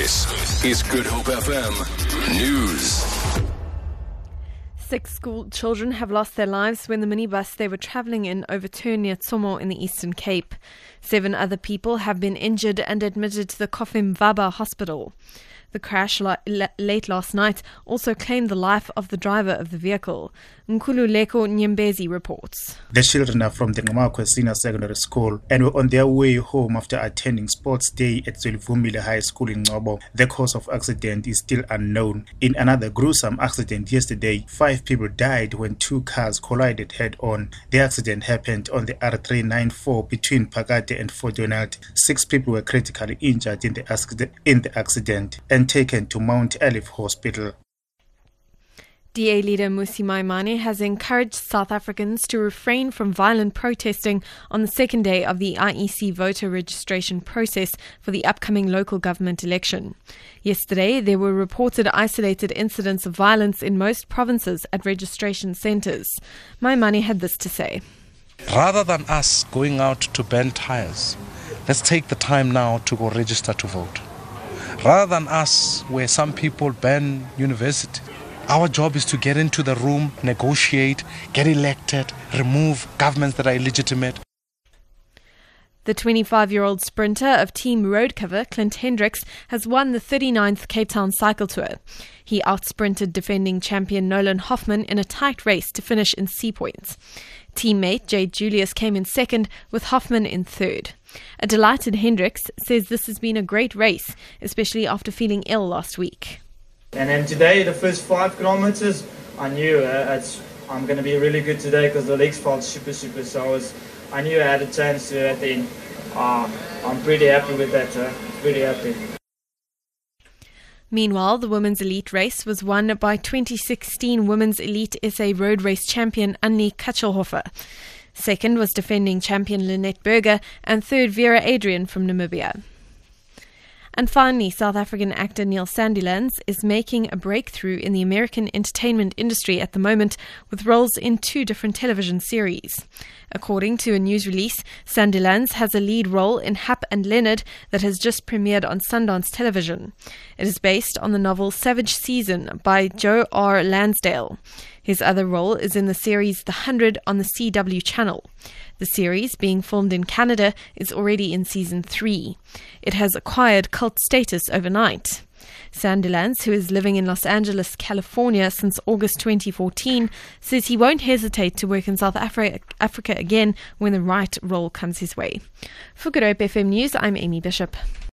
This is Good Hope FM News. Six school children have lost their lives when the minibus they were travelling in overturned near Tsomo in the Eastern Cape. Seven other people have been injured and admitted to the Vaba hospital. The crash late last night also claimed the life of the driver of the vehicle. Nkululeko Nyembezi reports. The children are from the Ngamakwe Senior Secondary School and were on their way home after attending sports day at Zwelithumile High School in Ngcobo. The cause of accident is still unknown. In another gruesome accident yesterday, five people died when two cars collided head-on. The accident happened on the R394 between Phakade and Fort Donald. Six people were critically injured in the accident. In the accident and and taken to Mount Olive Hospital. DA leader Mmusi Maimane has encouraged South Africans to refrain from violent protesting on the second day of the IEC voter registration process for the upcoming local government election. Yesterday, there were reported isolated incidents of violence in most provinces at registration centres. Maimane had this to say. Rather than us going out to burn tires, let's take the time now to go register to vote rather than us where some people ban university. Our job is to get into the room, negotiate, get elected, remove governments that are illegitimate. The 25 year old sprinter of Team Roadcover, Clint Hendricks, has won the 39th Cape Town Cycle Tour. He outsprinted defending champion Nolan Hoffman in a tight race to finish in C points. Teammate Jayde Julius came in second, with Hoffman in third. A delighted Hendricks says this has been a great race, especially after feeling ill last week. And then today, the first five kilometers, I knew uh, I'm going to be really good today because the legs felt super, super. So I, was, I knew I had a chance to at the end. Uh, I'm pretty happy with that. Uh, pretty happy. Meanwhile, the women's elite race was won by 2016 Women's Elite SA Road Race champion An-Li Kachelhoffer. Second was defending champion Lynette Burger, and third Vera Adrian from Namibia. And finally, South African actor Neil Sandilands is making a breakthrough in the American entertainment industry at the moment with roles in two different television series. According to a news release, Sandilands has a lead role in Hap and Leonard that has just premiered on Sundance Television. It is based on the novel Savage Season by Joe R. Lansdale. His other role is in the series The Hundred on the CW channel. The series, being filmed in Canada, is already in season three. It has acquired cult status overnight. Sandilands, who is living in Los Angeles, California since August 2014, says he won't hesitate to work in South Afri- Africa again when the right role comes his way. For Good Hope FM News, I'm Amy Bishop.